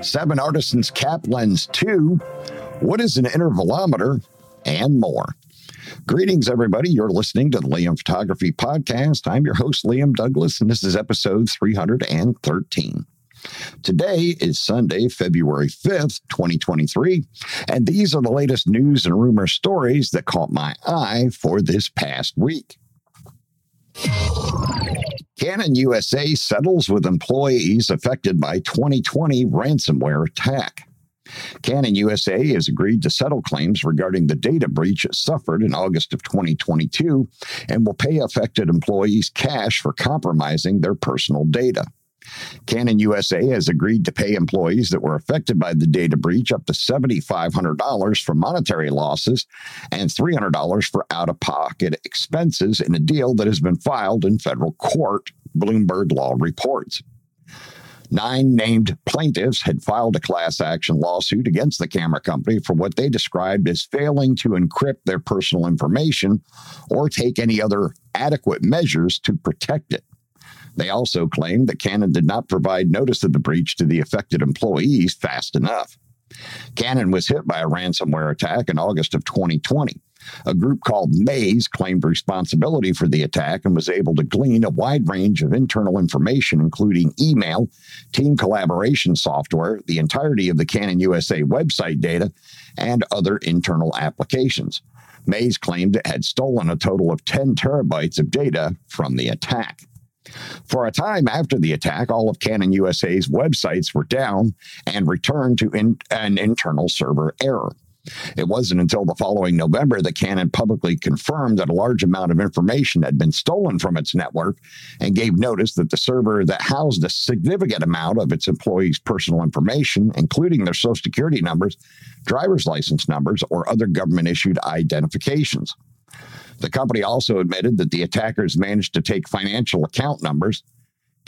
Seven Artisans Cap Lens 2. What is an intervalometer? And more. Greetings, everybody. You're listening to the Liam Photography Podcast. I'm your host, Liam Douglas, and this is episode 313. Today is Sunday, February 5th, 2023, and these are the latest news and rumor stories that caught my eye for this past week. Canon USA settles with employees affected by 2020 ransomware attack. Canon USA has agreed to settle claims regarding the data breach it suffered in August of 2022 and will pay affected employees cash for compromising their personal data. Canon USA has agreed to pay employees that were affected by the data breach up to $7,500 for monetary losses and $300 for out of pocket expenses in a deal that has been filed in federal court, Bloomberg Law reports. Nine named plaintiffs had filed a class action lawsuit against the camera company for what they described as failing to encrypt their personal information or take any other adequate measures to protect it. They also claimed that Canon did not provide notice of the breach to the affected employees fast enough. Canon was hit by a ransomware attack in August of 2020. A group called Maze claimed responsibility for the attack and was able to glean a wide range of internal information, including email, team collaboration software, the entirety of the Canon USA website data, and other internal applications. Maze claimed it had stolen a total of 10 terabytes of data from the attack. For a time after the attack, all of Canon USA's websites were down and returned to in, an internal server error. It wasn't until the following November that Canon publicly confirmed that a large amount of information had been stolen from its network and gave notice that the server that housed a significant amount of its employees' personal information, including their social security numbers, driver's license numbers, or other government issued identifications. The company also admitted that the attackers managed to take financial account numbers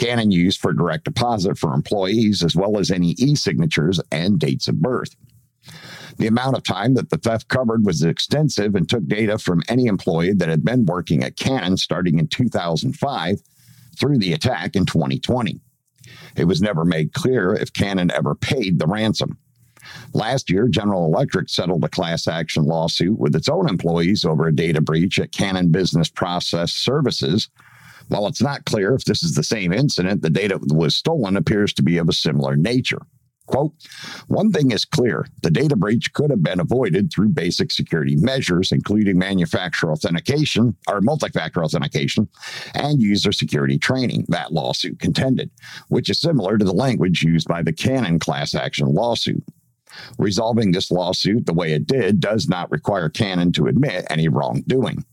Canon used for direct deposit for employees, as well as any e signatures and dates of birth. The amount of time that the theft covered was extensive and took data from any employee that had been working at Canon starting in 2005 through the attack in 2020. It was never made clear if Canon ever paid the ransom. Last year, General Electric settled a class action lawsuit with its own employees over a data breach at Canon Business Process Services. While it's not clear if this is the same incident, the data that was stolen appears to be of a similar nature. Quote, one thing is clear the data breach could have been avoided through basic security measures, including manufacturer authentication or multi factor authentication and user security training, that lawsuit contended, which is similar to the language used by the Canon class action lawsuit. Resolving this lawsuit the way it did does not require Canon to admit any wrongdoing.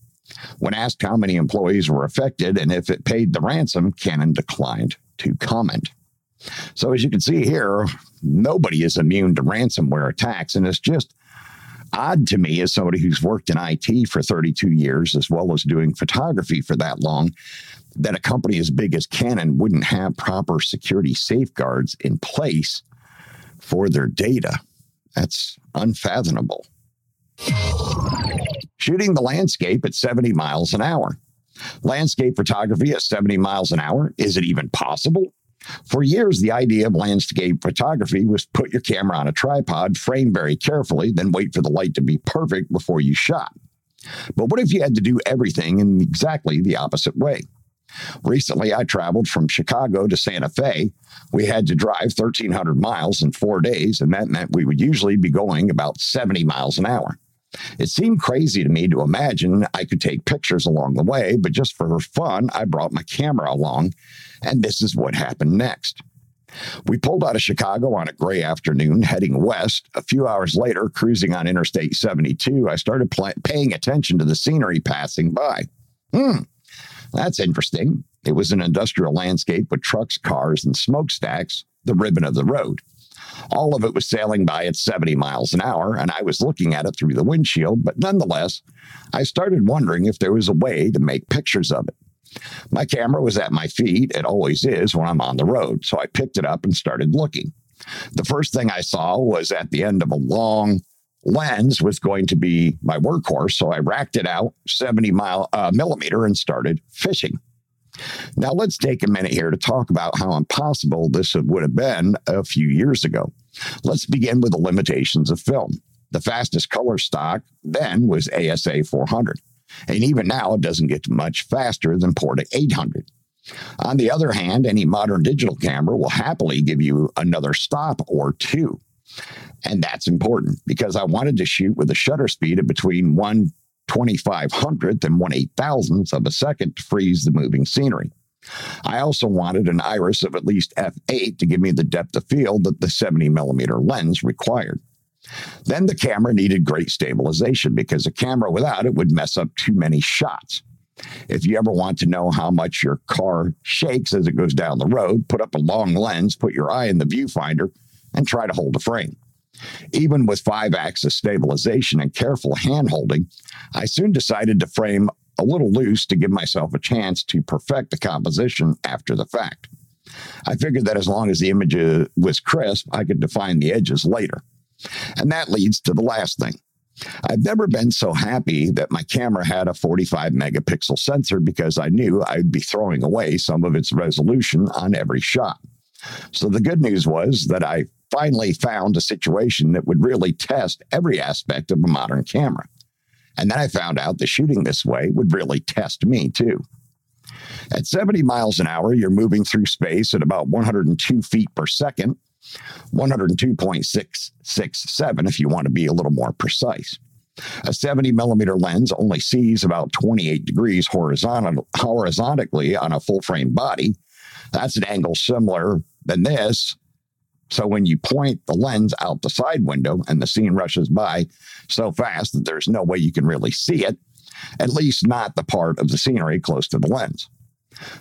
When asked how many employees were affected and if it paid the ransom, Canon declined to comment. So, as you can see here, nobody is immune to ransomware attacks. And it's just odd to me, as somebody who's worked in IT for 32 years, as well as doing photography for that long, that a company as big as Canon wouldn't have proper security safeguards in place for their data. That's unfathomable. Shooting the landscape at 70 miles an hour. Landscape photography at 70 miles an hour, is it even possible? For years, the idea of landscape photography was put your camera on a tripod, frame very carefully, then wait for the light to be perfect before you shot. But what if you had to do everything in exactly the opposite way? Recently, I traveled from Chicago to Santa Fe. We had to drive 1,300 miles in four days, and that meant we would usually be going about 70 miles an hour. It seemed crazy to me to imagine I could take pictures along the way, but just for fun, I brought my camera along, and this is what happened next. We pulled out of Chicago on a gray afternoon, heading west. A few hours later, cruising on Interstate 72, I started pl- paying attention to the scenery passing by. Hmm, that's interesting. It was an industrial landscape with trucks, cars, and smokestacks, the ribbon of the road. All of it was sailing by at 70 miles an hour, and I was looking at it through the windshield, but nonetheless, I started wondering if there was a way to make pictures of it. My camera was at my feet. It always is when I'm on the road. So I picked it up and started looking. The first thing I saw was at the end of a long lens was going to be my workhorse. So I racked it out 70 mile uh, millimeter and started fishing. Now, let's take a minute here to talk about how impossible this would have been a few years ago. Let's begin with the limitations of film. The fastest color stock then was ASA 400. And even now, it doesn't get much faster than Portra 800. On the other hand, any modern digital camera will happily give you another stop or two. And that's important because I wanted to shoot with a shutter speed of between 1 2500th and 1 8000th of a second to freeze the moving scenery. I also wanted an iris of at least f8 to give me the depth of field that the 70 millimeter lens required. Then the camera needed great stabilization because a camera without it would mess up too many shots. If you ever want to know how much your car shakes as it goes down the road, put up a long lens, put your eye in the viewfinder, and try to hold a frame. Even with five axis stabilization and careful hand holding, I soon decided to frame a little loose to give myself a chance to perfect the composition after the fact. I figured that as long as the image uh, was crisp, I could define the edges later. And that leads to the last thing. I've never been so happy that my camera had a 45 megapixel sensor because I knew I'd be throwing away some of its resolution on every shot. So the good news was that I finally found a situation that would really test every aspect of a modern camera. And then I found out that shooting this way would really test me too. At 70 miles an hour, you're moving through space at about 102 feet per second 102.667 if you want to be a little more precise. A 70 millimeter lens only sees about 28 degrees horizontal, horizontally on a full frame body. That's an angle similar than this. So when you point the lens out the side window and the scene rushes by so fast that there's no way you can really see it, at least not the part of the scenery close to the lens.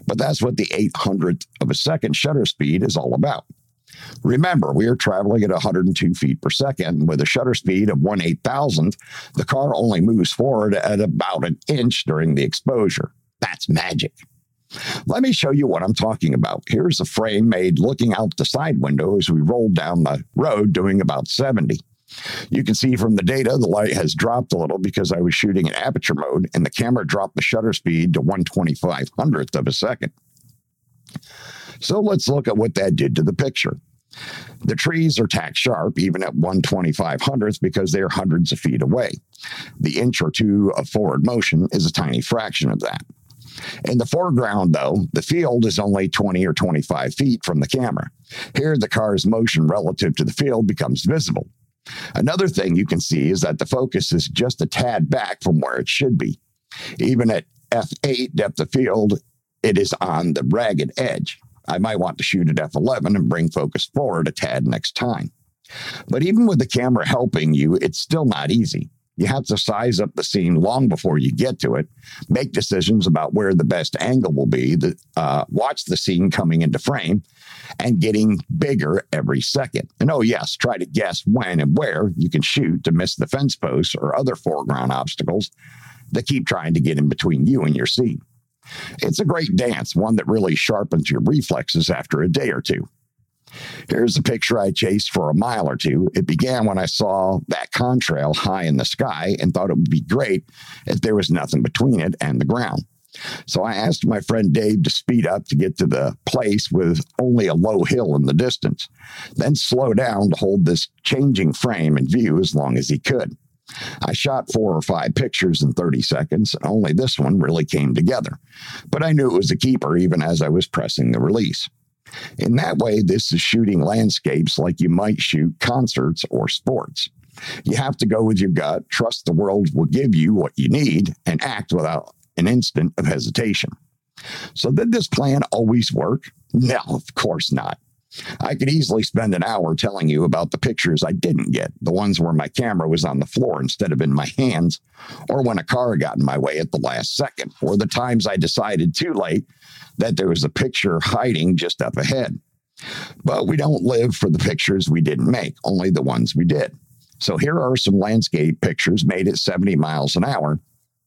But that's what the 800th of a second shutter speed is all about. Remember, we are traveling at 102 feet per second with a shutter speed of 1 8000th. The car only moves forward at about an inch during the exposure. That's magic. Let me show you what I'm talking about. Here's a frame made looking out the side window as we rolled down the road doing about 70. You can see from the data the light has dropped a little because I was shooting in aperture mode and the camera dropped the shutter speed to 125 hundredth of a second. So let's look at what that did to the picture. The trees are tack sharp even at 125 hundredths because they are hundreds of feet away. The inch or two of forward motion is a tiny fraction of that. In the foreground, though, the field is only 20 or 25 feet from the camera. Here, the car's motion relative to the field becomes visible. Another thing you can see is that the focus is just a tad back from where it should be. Even at f8 depth of field, it is on the ragged edge. I might want to shoot at f11 and bring focus forward a tad next time. But even with the camera helping you, it's still not easy. You have to size up the scene long before you get to it, make decisions about where the best angle will be, uh, watch the scene coming into frame, and getting bigger every second. And oh, yes, try to guess when and where you can shoot to miss the fence posts or other foreground obstacles that keep trying to get in between you and your scene. It's a great dance, one that really sharpens your reflexes after a day or two. Here's a picture I chased for a mile or two. It began when I saw that contrail high in the sky and thought it would be great if there was nothing between it and the ground. So I asked my friend Dave to speed up to get to the place with only a low hill in the distance, then slow down to hold this changing frame in view as long as he could. I shot four or five pictures in 30 seconds, and only this one really came together. But I knew it was a keeper even as I was pressing the release. In that way, this is shooting landscapes like you might shoot concerts or sports. You have to go with your gut, trust the world will give you what you need, and act without an instant of hesitation. So, did this plan always work? No, of course not. I could easily spend an hour telling you about the pictures I didn't get, the ones where my camera was on the floor instead of in my hands, or when a car got in my way at the last second, or the times I decided too late that there was a picture hiding just up ahead. But we don't live for the pictures we didn't make, only the ones we did. So here are some landscape pictures made at 70 miles an hour.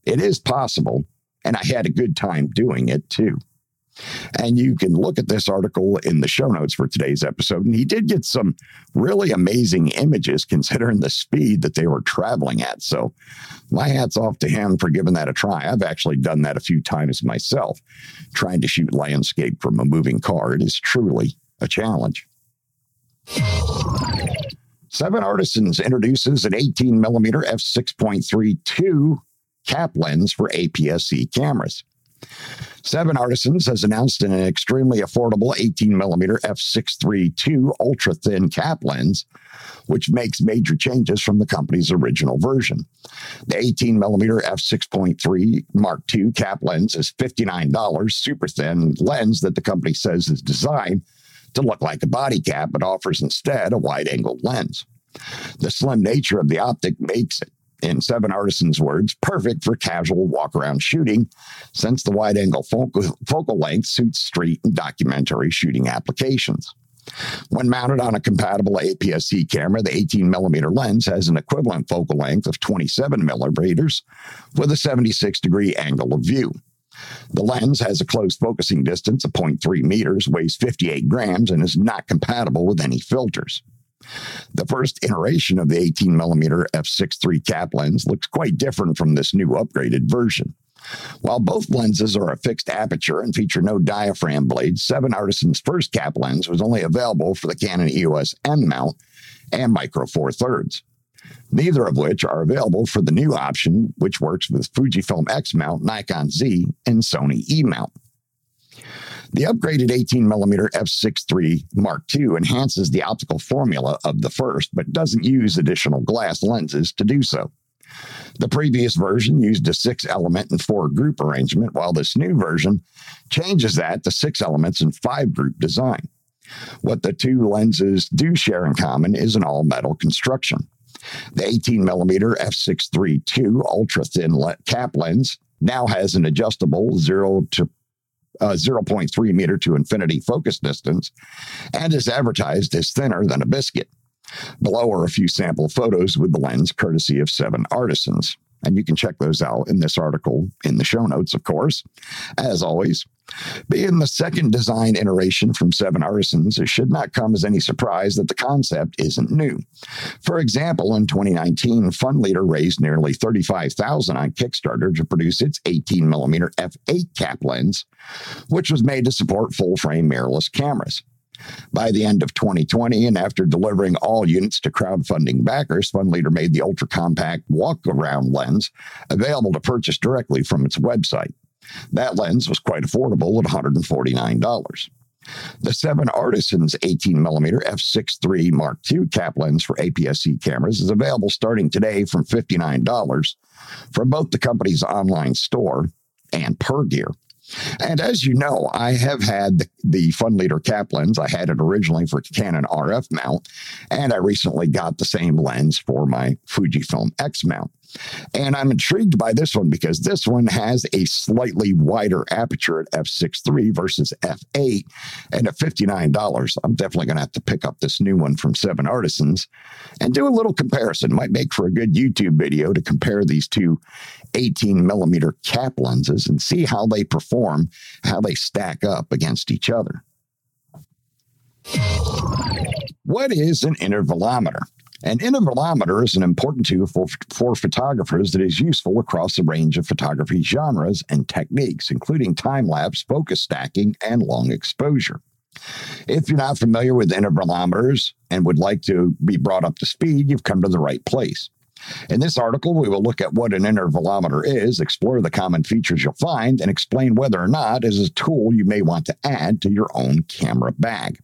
It is possible, and I had a good time doing it too. And you can look at this article in the show notes for today's episode. And he did get some really amazing images considering the speed that they were traveling at. So my hat's off to him for giving that a try. I've actually done that a few times myself, trying to shoot landscape from a moving car. It is truly a challenge. Seven Artisans introduces an 18 millimeter f6.32 cap lens for APS-C cameras. Seven Artisans has announced an extremely affordable 18 millimeter f632 ultra thin cap lens, which makes major changes from the company's original version. The 18 millimeter f6.3 Mark II cap lens is $59, super thin lens that the company says is designed to look like a body cap, but offers instead a wide angle lens. The slim nature of the optic makes it, in Seven Artisans' words, perfect for casual walk around shooting, since the wide angle focal, focal length suits street and documentary shooting applications. When mounted on a compatible APS C camera, the 18 millimeter lens has an equivalent focal length of 27 millimeters with a 76 degree angle of view. The lens has a close focusing distance of 0.3 meters, weighs 58 grams, and is not compatible with any filters. The first iteration of the 18 millimeter f6.3 cap lens looks quite different from this new upgraded version. While both lenses are a fixed aperture and feature no diaphragm blades, Seven Artisan's first cap lens was only available for the Canon EOS M mount and Micro Four Thirds neither of which are available for the new option, which works with Fujifilm X mount, Nikon Z, and Sony E mount. The upgraded 18mm f6.3 Mark II enhances the optical formula of the first, but doesn't use additional glass lenses to do so. The previous version used a six element and four group arrangement, while this new version changes that to six elements and five group design. What the two lenses do share in common is an all metal construction. The 18 millimeter f6.3 II ultra thin le- cap lens now has an adjustable 0 to uh, 0.3 meter to infinity focus distance and is advertised as thinner than a biscuit. Below are a few sample photos with the lens courtesy of Seven Artisans. And you can check those out in this article in the show notes, of course. As always, being the second design iteration from Seven Artisans, it should not come as any surprise that the concept isn't new. For example, in 2019, Funleader raised nearly 35000 on Kickstarter to produce its 18mm f8 cap lens, which was made to support full-frame mirrorless cameras. By the end of 2020, and after delivering all units to crowdfunding backers, Funleader made the ultra compact walk around lens available to purchase directly from its website. That lens was quite affordable at $149. The Seven Artisans 18mm f6.3 Mark II cap lens for APS-C cameras is available starting today from $59 from both the company's online store and Pergear. And as you know, I have had the, the Funleader cap lens. I had it originally for Canon RF mount, and I recently got the same lens for my Fujifilm X mount. And I'm intrigued by this one because this one has a slightly wider aperture at f6.3 versus f8. And at $59, I'm definitely going to have to pick up this new one from Seven Artisans and do a little comparison. Might make for a good YouTube video to compare these two 18 millimeter cap lenses and see how they perform, how they stack up against each other. What is an intervalometer? An intervalometer is an important tool for, for photographers that is useful across a range of photography genres and techniques, including time lapse, focus stacking, and long exposure. If you're not familiar with intervalometers and would like to be brought up to speed, you've come to the right place. In this article, we will look at what an intervalometer is, explore the common features you'll find, and explain whether or not it is a tool you may want to add to your own camera bag.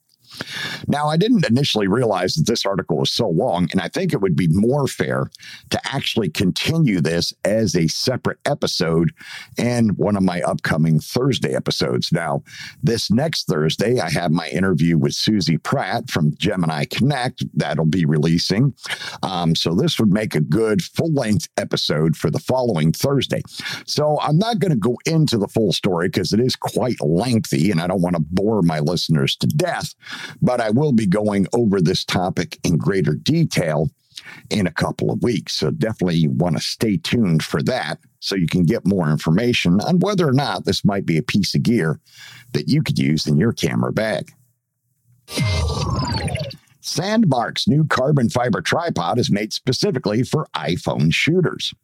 Now, I didn't initially realize that this article was so long, and I think it would be more fair to actually continue this as a separate episode in one of my upcoming Thursday episodes. Now, this next Thursday, I have my interview with Susie Pratt from Gemini Connect that'll be releasing. Um, so, this would make a good full length episode for the following Thursday. So, I'm not going to go into the full story because it is quite lengthy and I don't want to bore my listeners to death. But I will be going over this topic in greater detail in a couple of weeks. So definitely want to stay tuned for that so you can get more information on whether or not this might be a piece of gear that you could use in your camera bag. Sandmarc's new carbon fiber tripod is made specifically for iPhone shooters.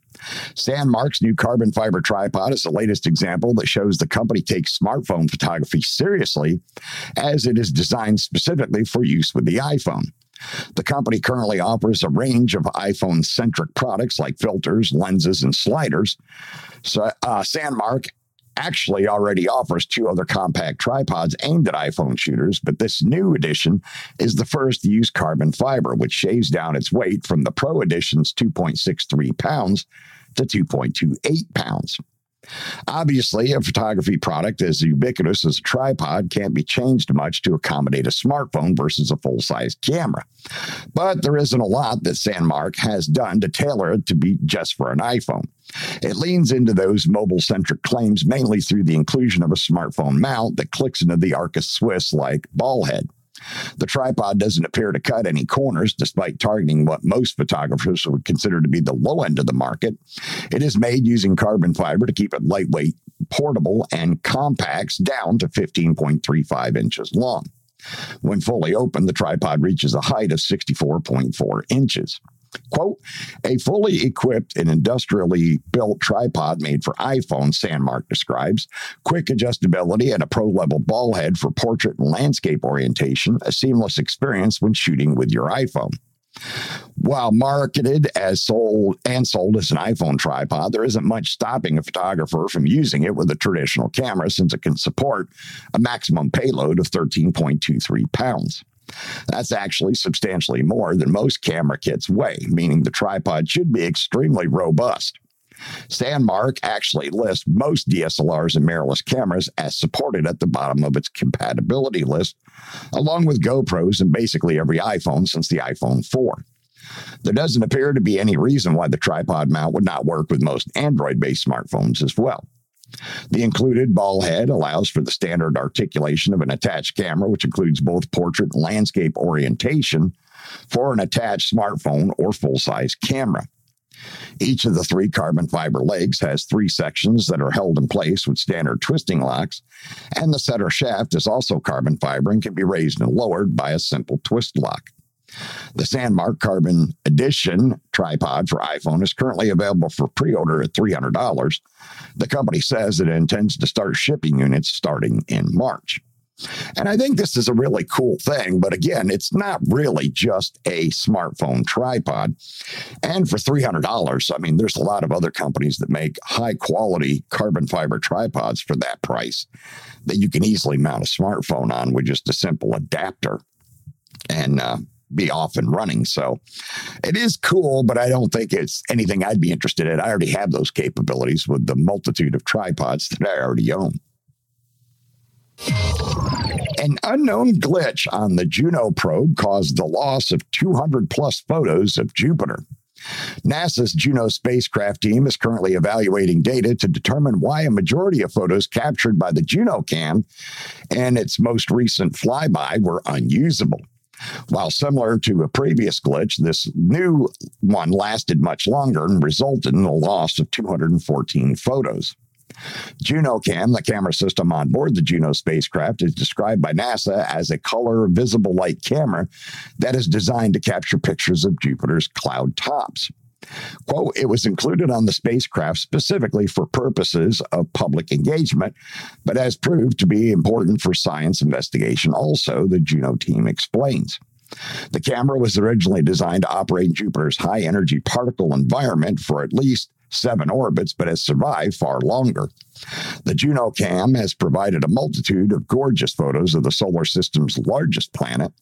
Sandmarc's new carbon fiber tripod is the latest example that shows the company takes smartphone photography seriously, as it is designed specifically for use with the iPhone. The company currently offers a range of iPhone centric products like filters, lenses, and sliders. So, uh, Sandmarc actually already offers two other compact tripods aimed at iPhone shooters, but this new edition is the first to use carbon fiber, which shaves down its weight from the Pro Edition's 2.63 pounds to 2.28 pounds. Obviously, a photography product as ubiquitous as a tripod can't be changed much to accommodate a smartphone versus a full size camera. But there isn't a lot that Sandmarc has done to tailor it to be just for an iPhone. It leans into those mobile centric claims mainly through the inclusion of a smartphone mount that clicks into the Arca Swiss like ball head. The tripod doesn't appear to cut any corners, despite targeting what most photographers would consider to be the low end of the market. It is made using carbon fiber to keep it lightweight, portable, and compacts down to 15.35 inches long. When fully open, the tripod reaches a height of 64.4 inches. Quote, a fully equipped and industrially built tripod made for iPhone, Sandmarc describes, quick adjustability and a pro level ball head for portrait and landscape orientation, a seamless experience when shooting with your iPhone. While marketed as sold and sold as an iPhone tripod, there isn't much stopping a photographer from using it with a traditional camera since it can support a maximum payload of 13.23 pounds. That's actually substantially more than most camera kits weigh, meaning the tripod should be extremely robust. Sandmarc actually lists most DSLRs and mirrorless cameras as supported at the bottom of its compatibility list, along with GoPros and basically every iPhone since the iPhone 4. There doesn't appear to be any reason why the tripod mount would not work with most Android based smartphones as well. The included ball head allows for the standard articulation of an attached camera, which includes both portrait and landscape orientation for an attached smartphone or full size camera. Each of the three carbon fiber legs has three sections that are held in place with standard twisting locks, and the center shaft is also carbon fiber and can be raised and lowered by a simple twist lock. The Sandmarc Carbon Edition tripod for iPhone is currently available for pre order at $300. The company says it intends to start shipping units starting in March. And I think this is a really cool thing, but again, it's not really just a smartphone tripod. And for $300, I mean, there's a lot of other companies that make high quality carbon fiber tripods for that price that you can easily mount a smartphone on with just a simple adapter. And uh, be off and running. So it is cool, but I don't think it's anything I'd be interested in. I already have those capabilities with the multitude of tripods that I already own. An unknown glitch on the Juno probe caused the loss of 200 plus photos of Jupiter. NASA's Juno spacecraft team is currently evaluating data to determine why a majority of photos captured by the JunoCam and its most recent flyby were unusable. While similar to a previous glitch, this new one lasted much longer and resulted in the loss of 214 photos. JunoCam, the camera system on board the Juno spacecraft, is described by NASA as a color visible light camera that is designed to capture pictures of Jupiter's cloud tops. Quote, it was included on the spacecraft specifically for purposes of public engagement, but has proved to be important for science investigation also, the Juno team explains. The camera was originally designed to operate in Jupiter's high energy particle environment for at least seven orbits, but has survived far longer. The JunoCam has provided a multitude of gorgeous photos of the solar system's largest planet,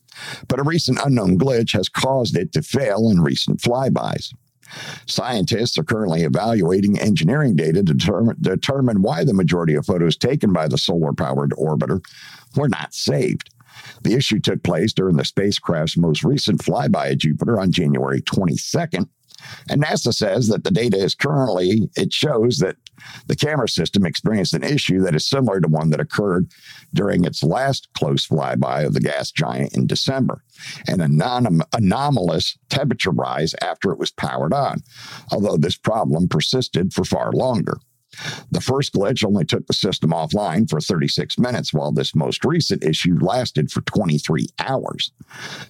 but a recent unknown glitch has caused it to fail in recent flybys. Scientists are currently evaluating engineering data to determine, determine why the majority of photos taken by the solar powered orbiter were not saved. The issue took place during the spacecraft's most recent flyby of Jupiter on January 22nd. And NASA says that the data is currently, it shows that the camera system experienced an issue that is similar to one that occurred during its last close flyby of the gas giant in December, an anom- anomalous temperature rise after it was powered on, although this problem persisted for far longer. The first glitch only took the system offline for 36 minutes, while this most recent issue lasted for 23 hours.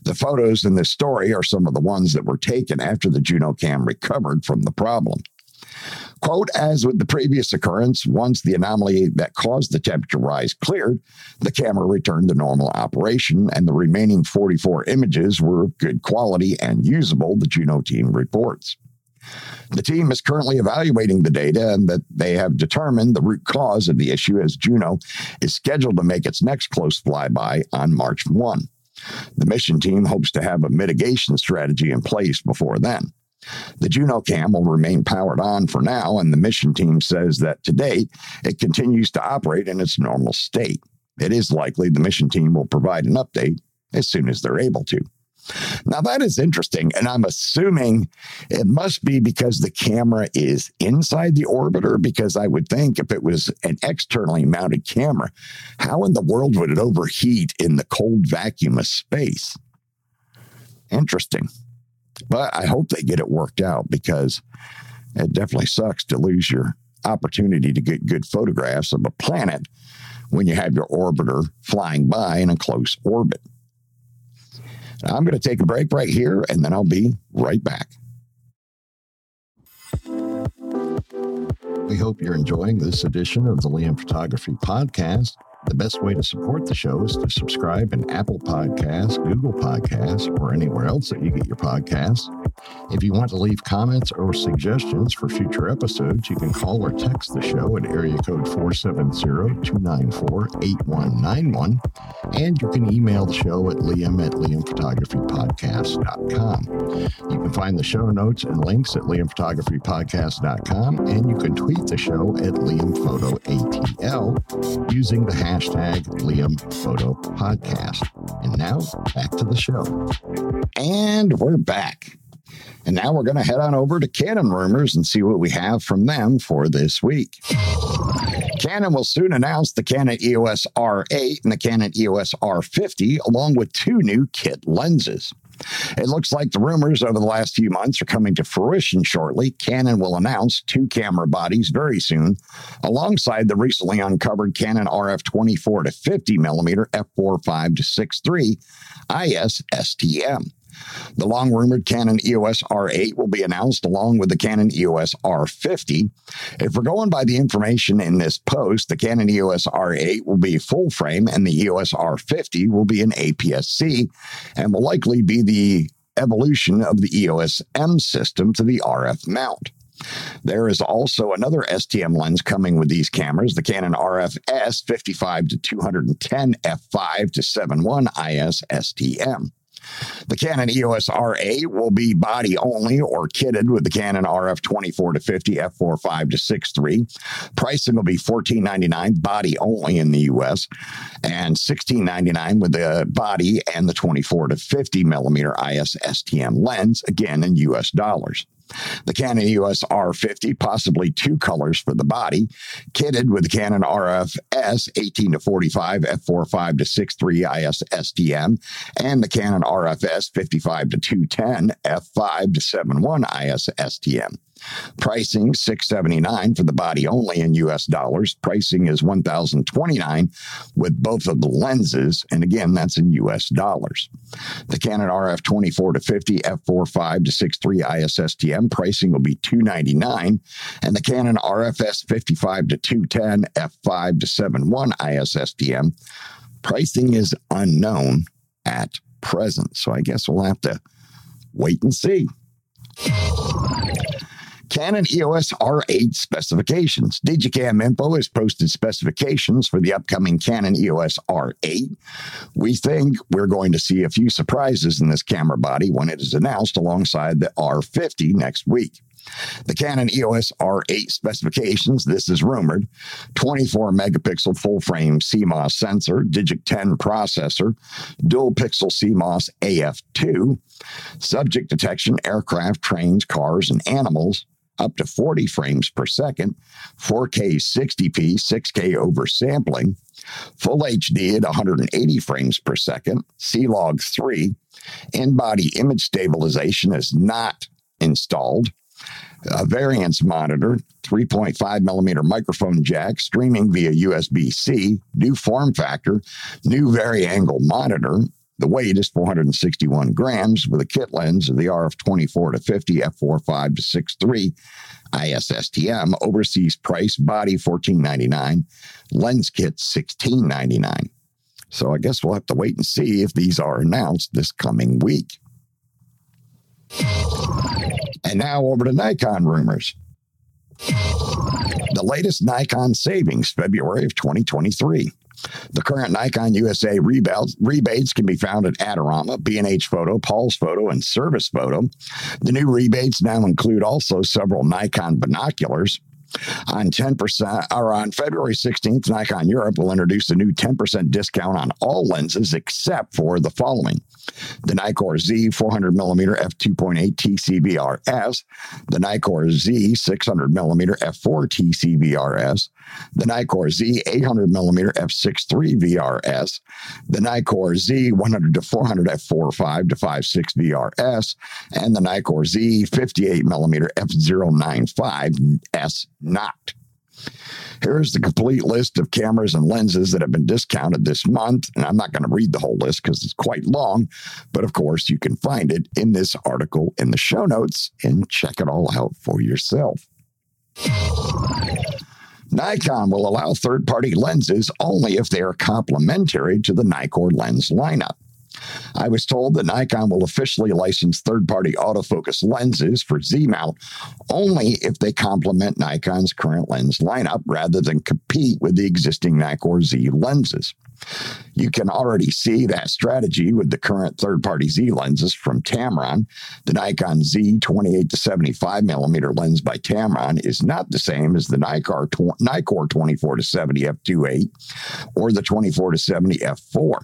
The photos in this story are some of the ones that were taken after the JunoCam recovered from the problem. Quote, as with the previous occurrence, once the anomaly that caused the temperature rise cleared, the camera returned to normal operation, and the remaining 44 images were of good quality and usable, the Juno team reports. The team is currently evaluating the data and that they have determined the root cause of the issue as Juno is scheduled to make its next close flyby on March 1. The mission team hopes to have a mitigation strategy in place before then. The JunoCam will remain powered on for now, and the mission team says that to date, it continues to operate in its normal state. It is likely the mission team will provide an update as soon as they're able to. Now, that is interesting. And I'm assuming it must be because the camera is inside the orbiter, because I would think if it was an externally mounted camera, how in the world would it overheat in the cold vacuum of space? Interesting. But I hope they get it worked out because it definitely sucks to lose your opportunity to get good photographs of a planet when you have your orbiter flying by in a close orbit. I'm going to take a break right here and then I'll be right back. We hope you're enjoying this edition of the Liam Photography Podcast. The best way to support the show is to subscribe in Apple Podcasts, Google Podcasts, or anywhere else that you get your podcasts. If you want to leave comments or suggestions for future episodes, you can call or text the show at area code 470-294-8191. And you can email the show at liam at liamphotographypodcast.com. You can find the show notes and links at liamphotographypodcast.com, and you can tweet the show at liamphotoatl using the hashtag hashtag Liam Photo Podcast. And now back to the show. And we're back. And now we're going to head on over to Canon Rumors and see what we have from them for this week. Canon will soon announce the Canon EOS R8 and the Canon EOS R50, along with two new kit lenses. It looks like the rumors over the last few months are coming to fruition shortly. Canon will announce two camera bodies very soon, alongside the recently uncovered Canon RF 24 to 50 millimeter f4.5 to 6.3 IS STM. The long rumored Canon EOS R8 will be announced along with the Canon EOS R50. If we're going by the information in this post, the Canon EOS R8 will be full frame and the EOS R50 will be an APS-C and will likely be the evolution of the EOS M system to the RF mount. There is also another STM lens coming with these cameras, the Canon RFS 55 to 210 f5 to 71 IS STM. The Canon EOS R8 will be body only or kitted with the Canon RF 24 to 50 f4.5 to 6.3. Pricing will be $14.99 body only in the US and $16.99 with the body and the 24 to 50 millimeter IS STM lens, again in US dollars. The Canon EOS R50, possibly two colors for the body, kitted with the Canon RFS 18 to 45 f4.5 to 6.3 IS STM and the Canon RFS 55 to 210 f5 to 71 IS STM. Pricing 679 for the body only in US dollars. Pricing is 1029 with both of the lenses and again that's in US dollars. The Canon RF 24 to 50 f4.5 to 6.3 ISSTM pricing will be 299 and the Canon RFS 55 to 210 f5 to 71 ISSTM pricing is unknown at present. So I guess we'll have to wait and see. Canon EOS R8 specifications. Digicam Info has posted specifications for the upcoming Canon EOS R8. We think we're going to see a few surprises in this camera body when it is announced alongside the R50 next week. The Canon EOS R8 specifications, this is rumored 24 megapixel full frame CMOS sensor, Digic 10 processor, dual pixel CMOS AF2, subject detection, aircraft, trains, cars, and animals, up to 40 frames per second, 4K 60p, 6K oversampling, Full HD at 180 frames per second, C-Log 3, in-body image stabilization is not installed, a vari-angle monitor, 3.5 millimeter microphone jack, streaming via USB C, new form factor, new vari-angle monitor. The weight is 461 grams with a kit lens of the RF 24 to 50, f4.5 to 6.3, ISSTM, overseas price, body 14.99, lens kit 16.99. So I guess we'll have to wait and see if these are announced this coming week. And now over to Nikon rumors. The latest Nikon savings, February of 2023. The current Nikon USA rebates, rebates can be found at Adorama, B&H Photo, Paul's Photo, and Service Photo. The new rebates now include also several Nikon binoculars, on 10% or on February 16th, Nikon Europe will introduce a new 10% discount on all lenses except for the following the Nikkor Z 400mm f2.8 TCVRS, the Nikkor Z 600mm f4 TCVRS, the Nikkor Z 800mm f6.3 VRS, the Nikkor Z 100 to 400 f4.5 to 5.6 VRS, and the Nikkor Z 58mm f095 S Noct. Here's the complete list of cameras and lenses that have been discounted this month. And I'm not going to read the whole list because it's quite long. But of course, you can find it in this article in the show notes and check it all out for yourself. Nikon will allow third party lenses only if they are complementary to the Nikkor lens lineup. I was told that Nikon will officially license third party autofocus lenses for Z mount only if they complement Nikon's current lens lineup rather than compete with the existing Nikkor Z lenses. You can already see that strategy with the current third party Z lenses from Tamron. The Nikon Z 28 to 75 millimeter lens by Tamron is not the same as the Nikkor, Nikkor 24 to 70 f2.8 or the 24 to 70 f4.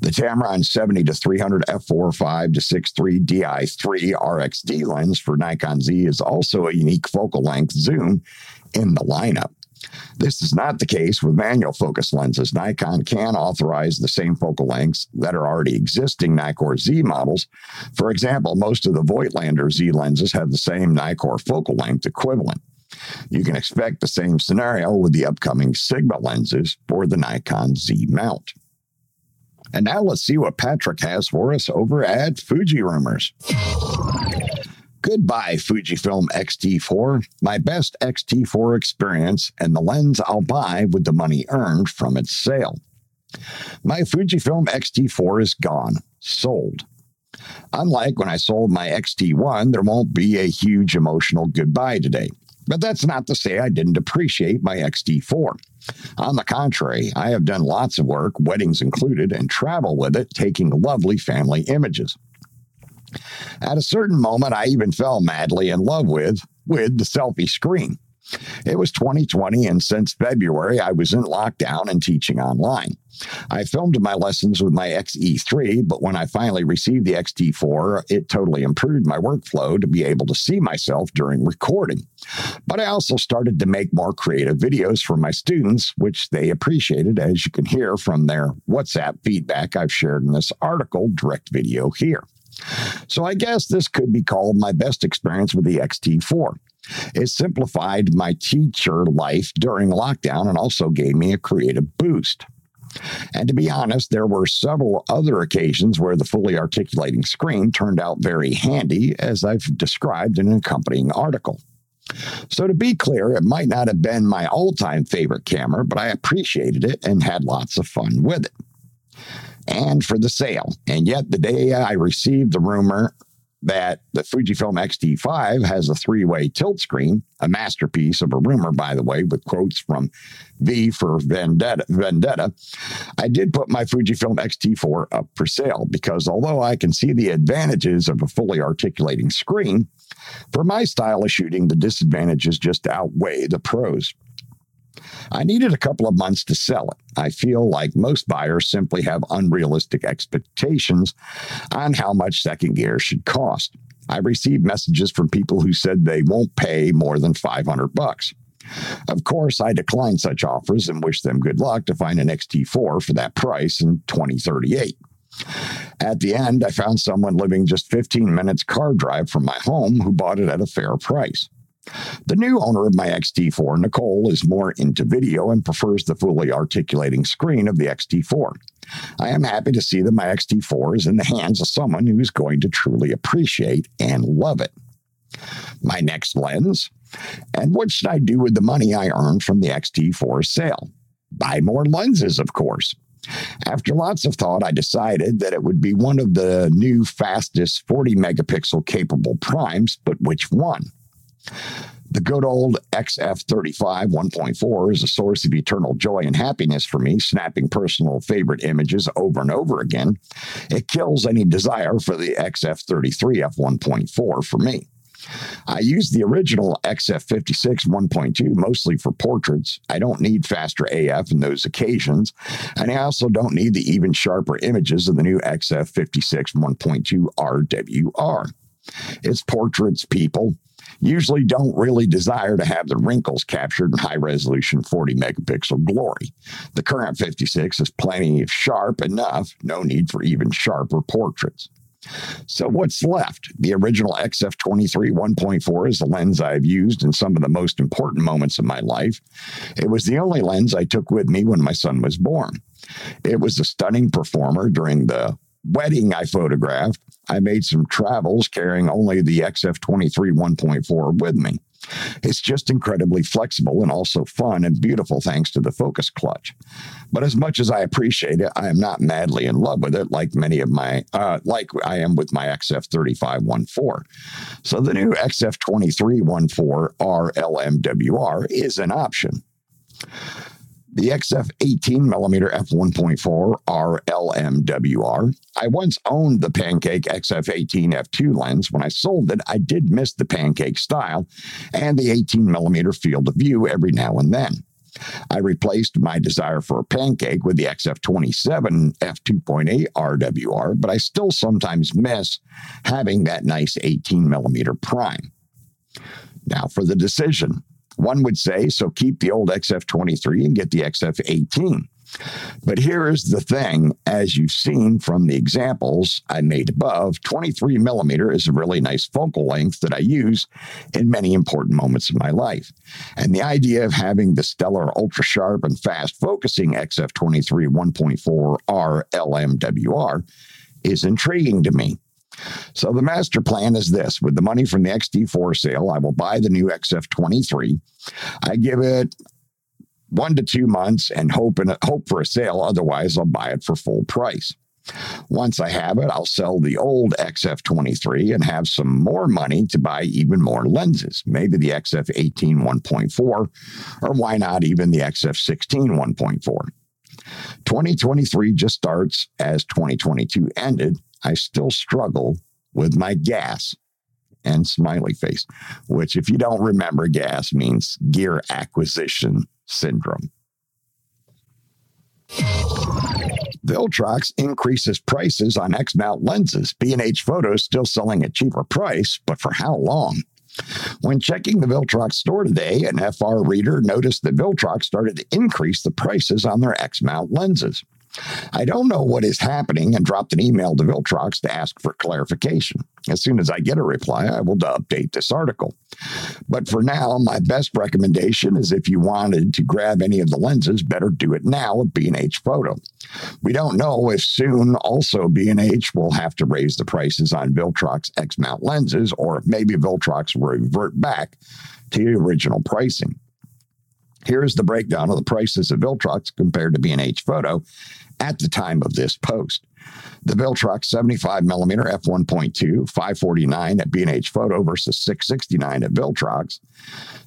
The Tamron 70 to 300 f4.5 to 6.3 Di3 RXD lens for Nikon Z is also a unique focal length zoom in the lineup. This is not the case with manual focus lenses. Nikon can authorize the same focal lengths that are already existing Nikkor Z models. For example, most of the Voigtlander Z lenses have the same Nikkor focal length equivalent. You can expect the same scenario with the upcoming Sigma lenses for the Nikon Z mount. And now let's see what Patrick has for us over at Fuji Rumors. Goodbye, Fujifilm X-T4, my best X-T4 experience and the lens I'll buy with the money earned from its sale. My Fujifilm X-T4 is gone, sold. Unlike when I sold my X-T1, there won't be a huge emotional goodbye today. But that's not to say I didn't appreciate my X-T4. On the contrary, I have done lots of work, weddings included, and travel with it, taking lovely family images. At a certain moment, I even fell madly in love with with the selfie screen. It was 2020, and since February, I was in lockdown and teaching online. I filmed my lessons with my XE3, but when I finally received the XT4, it totally improved my workflow to be able to see myself during recording. But I also started to make more creative videos for my students, which they appreciated, as you can hear from their WhatsApp feedback I've shared in this article, direct video here. So I guess this could be called my best experience with the XT4. It simplified my teacher life during lockdown and also gave me a creative boost. And to be honest, there were several other occasions where the fully articulating screen turned out very handy, as I've described in an accompanying article. So, to be clear, it might not have been my all time favorite camera, but I appreciated it and had lots of fun with it. And for the sale. And yet, the day I received the rumor that the Fujifilm X-T5 has a three-way tilt screen, a masterpiece of a rumor, by the way, with quotes from V for Vendetta. Vendetta. I did put my Fujifilm X-T4 up for sale because although I can see the advantages of a fully articulating screen, for my style of shooting, the disadvantages just outweigh the pros. I needed a couple of months to sell it. I feel like most buyers simply have unrealistic expectations on how much second gear should cost. I received messages from people who said they won't pay more than 500 bucks. Of course, I declined such offers and wish them good luck to find an XT4 for that price in 2038. At the end, I found someone living just 15 minutes car drive from my home who bought it at a fair price. The new owner of my X-T4, Nicole, is more into video and prefers the fully articulating screen of the X-T4. I am happy to see that my X-T4 is in the hands of someone who is going to truly appreciate and love it. My next lens. And what should I do with the money I earned from the X-T4 sale? Buy more lenses, of course. After lots of thought, I decided that it would be one of the new fastest 40 megapixel capable primes, but which one? The good old XF35 1.4 is a source of eternal joy and happiness for me, snapping personal favorite images over and over again. It kills any desire for the XF33 f1.4 for me. I use the original XF56 1.2 mostly for portraits. I don't need faster AF in those occasions, and I also don't need the even sharper images of the new XF56 1.2 RWR. It's portraits, people usually don't really desire to have the wrinkles captured in high resolution 40 megapixel glory. The current 56 is plenty of sharp enough, no need for even sharper portraits. So, what's left? The original XF23 1.4 is the lens I've used in some of the most important moments of my life. It was the only lens I took with me when my son was born. It was a stunning performer during the wedding I photographed, I made some travels carrying only the XF23 1.4 with me. It's just incredibly flexible and also fun and beautiful thanks to the focus clutch. But as much as I appreciate it, I am not madly in love with it like many of my, uh, like I am with my XF35 1.4. So the new XF23 1.4 RLMWR is an option. The XF 18mm f1.4 RLMWR. I once owned the Pancake XF18 f2 lens. When I sold it, I did miss the Pancake style and the 18mm field of view every now and then. I replaced my desire for a pancake with the XF27 f2.8 RWR, but I still sometimes miss having that nice 18 millimeter prime. Now for the decision. One would say, so keep the old XF23 and get the XF18. But here is the thing as you've seen from the examples I made above, 23 millimeter is a really nice focal length that I use in many important moments of my life. And the idea of having the stellar ultra sharp and fast focusing XF23 1.4 R LMWR is intriguing to me. So the master plan is this with the money from the X-T4 sale, I will buy the new XF23. I give it one to two months and hope and hope for a sale. Otherwise, I'll buy it for full price. Once I have it, I'll sell the old XF23 and have some more money to buy even more lenses, maybe the XF18 1.4, or why not even the XF16 1.4. 2023 just starts as 2022 ended, I still struggle with my gas and smiley face, which, if you don't remember, gas means gear acquisition syndrome. Viltrox increases prices on X mount lenses. B&H Photos still selling at cheaper price, but for how long? When checking the Viltrox store today, an FR reader noticed that Viltrox started to increase the prices on their X mount lenses. I don't know what is happening and dropped an email to Viltrox to ask for clarification. As soon as I get a reply, I will update this article. But for now, my best recommendation is if you wanted to grab any of the lenses, better do it now at B&H Photo. We don't know if soon also B&H will have to raise the prices on Viltrox X-mount lenses or if maybe Viltrox will revert back to the original pricing. Here's the breakdown of the prices of Viltrox compared to B&H Photo at the time of this post. The Viltrox 75 millimeter f1.2, 549 at B&H Photo versus 669 at Viltrox.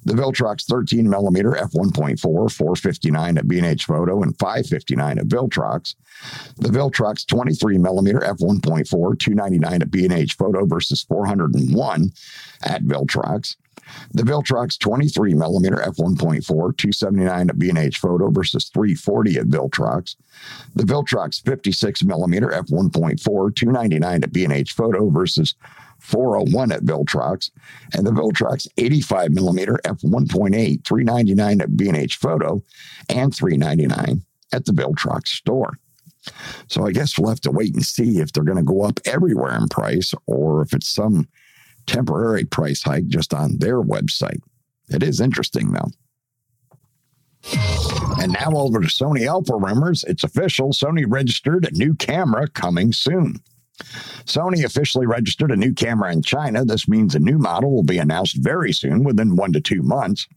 The Viltrox 13 millimeter f1.4, 459 at B&H Photo and 559 at Viltrox. The Viltrox 23 millimeter f1.4, 299 at B&H Photo versus 401 at Viltrox. The Viltrox 23 millimeter f1.4, 279 at B&H Photo versus 340 at Viltrox. The Viltrox 56 millimeter f1.4, 299 at B&H Photo versus 401 at Viltrox, and the Viltrox 85 millimeter f1.8, 399 at B&H Photo, and 399 at the Viltrox store. So I guess we'll have to wait and see if they're going to go up everywhere in price or if it's some temporary price hike just on their website. It is interesting though. And now over to Sony Alpha rumors. It's official. Sony registered a new camera coming soon. Sony officially registered a new camera in China. This means a new model will be announced very soon, within one to two months.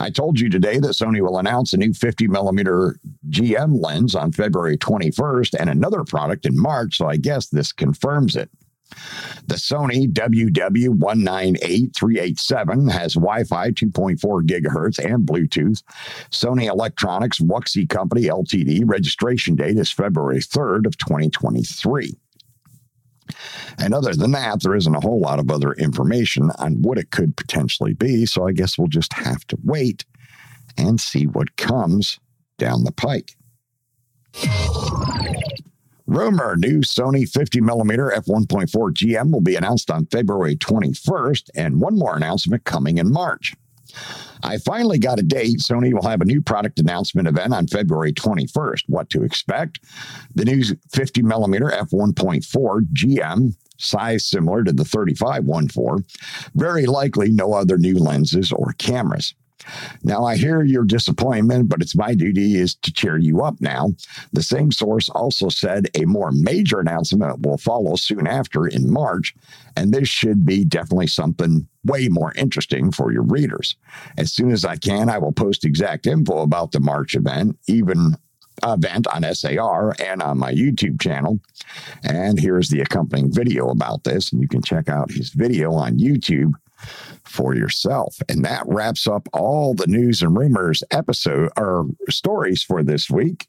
I told you today that Sony will announce a new 50 millimeter GM lens on February 21st and another product in March, so I guess this confirms it. The Sony WW198387 has Wi Fi 2.4 gigahertz and Bluetooth. Sony Electronics Wuxi Company Ltd. registration date is February 3rd of 2023. And other than that, there isn't a whole lot of other information on what it could potentially be. So I guess we'll just have to wait and see what comes down the pike. Rumor new Sony 50 millimeter f1.4 GM will be announced on February 21st, and one more announcement coming in March. I finally got a date. Sony will have a new product announcement event on February 21st. What to expect? The new 50 millimeter f1.4 GM, size similar to the 35 1.4. Very likely no other new lenses or cameras. Now, I hear your disappointment, but it's my duty is to cheer you up now. The same source also said a more major announcement will follow soon after in March, and this should be definitely something way more interesting for your readers. As soon as I can, I will post exact info about the March event, even uh, event on SAR and on my YouTube channel. And here's the accompanying video about this. And you can check out his video on YouTube for yourself. And that wraps up all the news and rumors episode or stories for this week.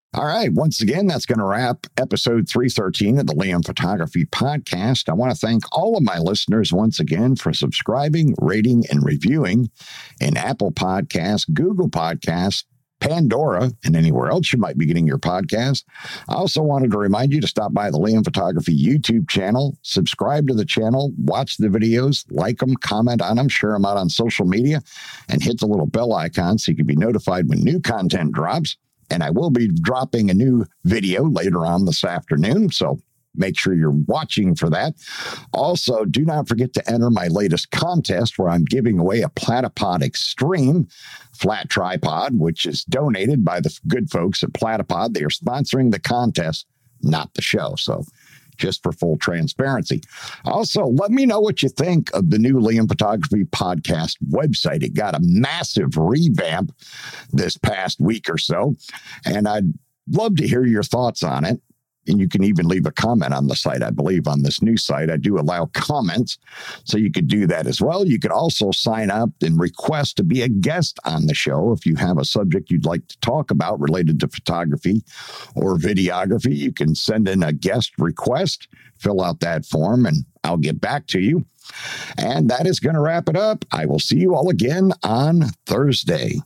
All right. Once again, that's going to wrap episode 313 of the Liam Photography Podcast. I want to thank all of my listeners once again for subscribing, rating, and reviewing in Apple Podcasts, Google Podcasts, Pandora, and anywhere else you might be getting your podcast. I also wanted to remind you to stop by the Liam Photography YouTube channel, subscribe to the channel, watch the videos, like them, comment on them, share them out on social media, and hit the little bell icon so you can be notified when new content drops. And I will be dropping a new video later on this afternoon. So make sure you're watching for that. Also, do not forget to enter my latest contest where I'm giving away a Platypod Extreme flat tripod, which is donated by the good folks at Platypod. They are sponsoring the contest, not the show. So just for full transparency. Also, let me know what you think of the new Liam Photography podcast website. It got a massive revamp this past week or so, and I'd love to hear your thoughts on it and you can even leave a comment on the site. I believe on this new site, I do allow comments. So you could do that as well. You could also sign up and request to be a guest on the show. If you have a subject you'd like to talk about related to photography or videography, you can send in a guest request, fill out that form, and I'll get back to you. And that is going to wrap it up. I will see you all again on Thursday.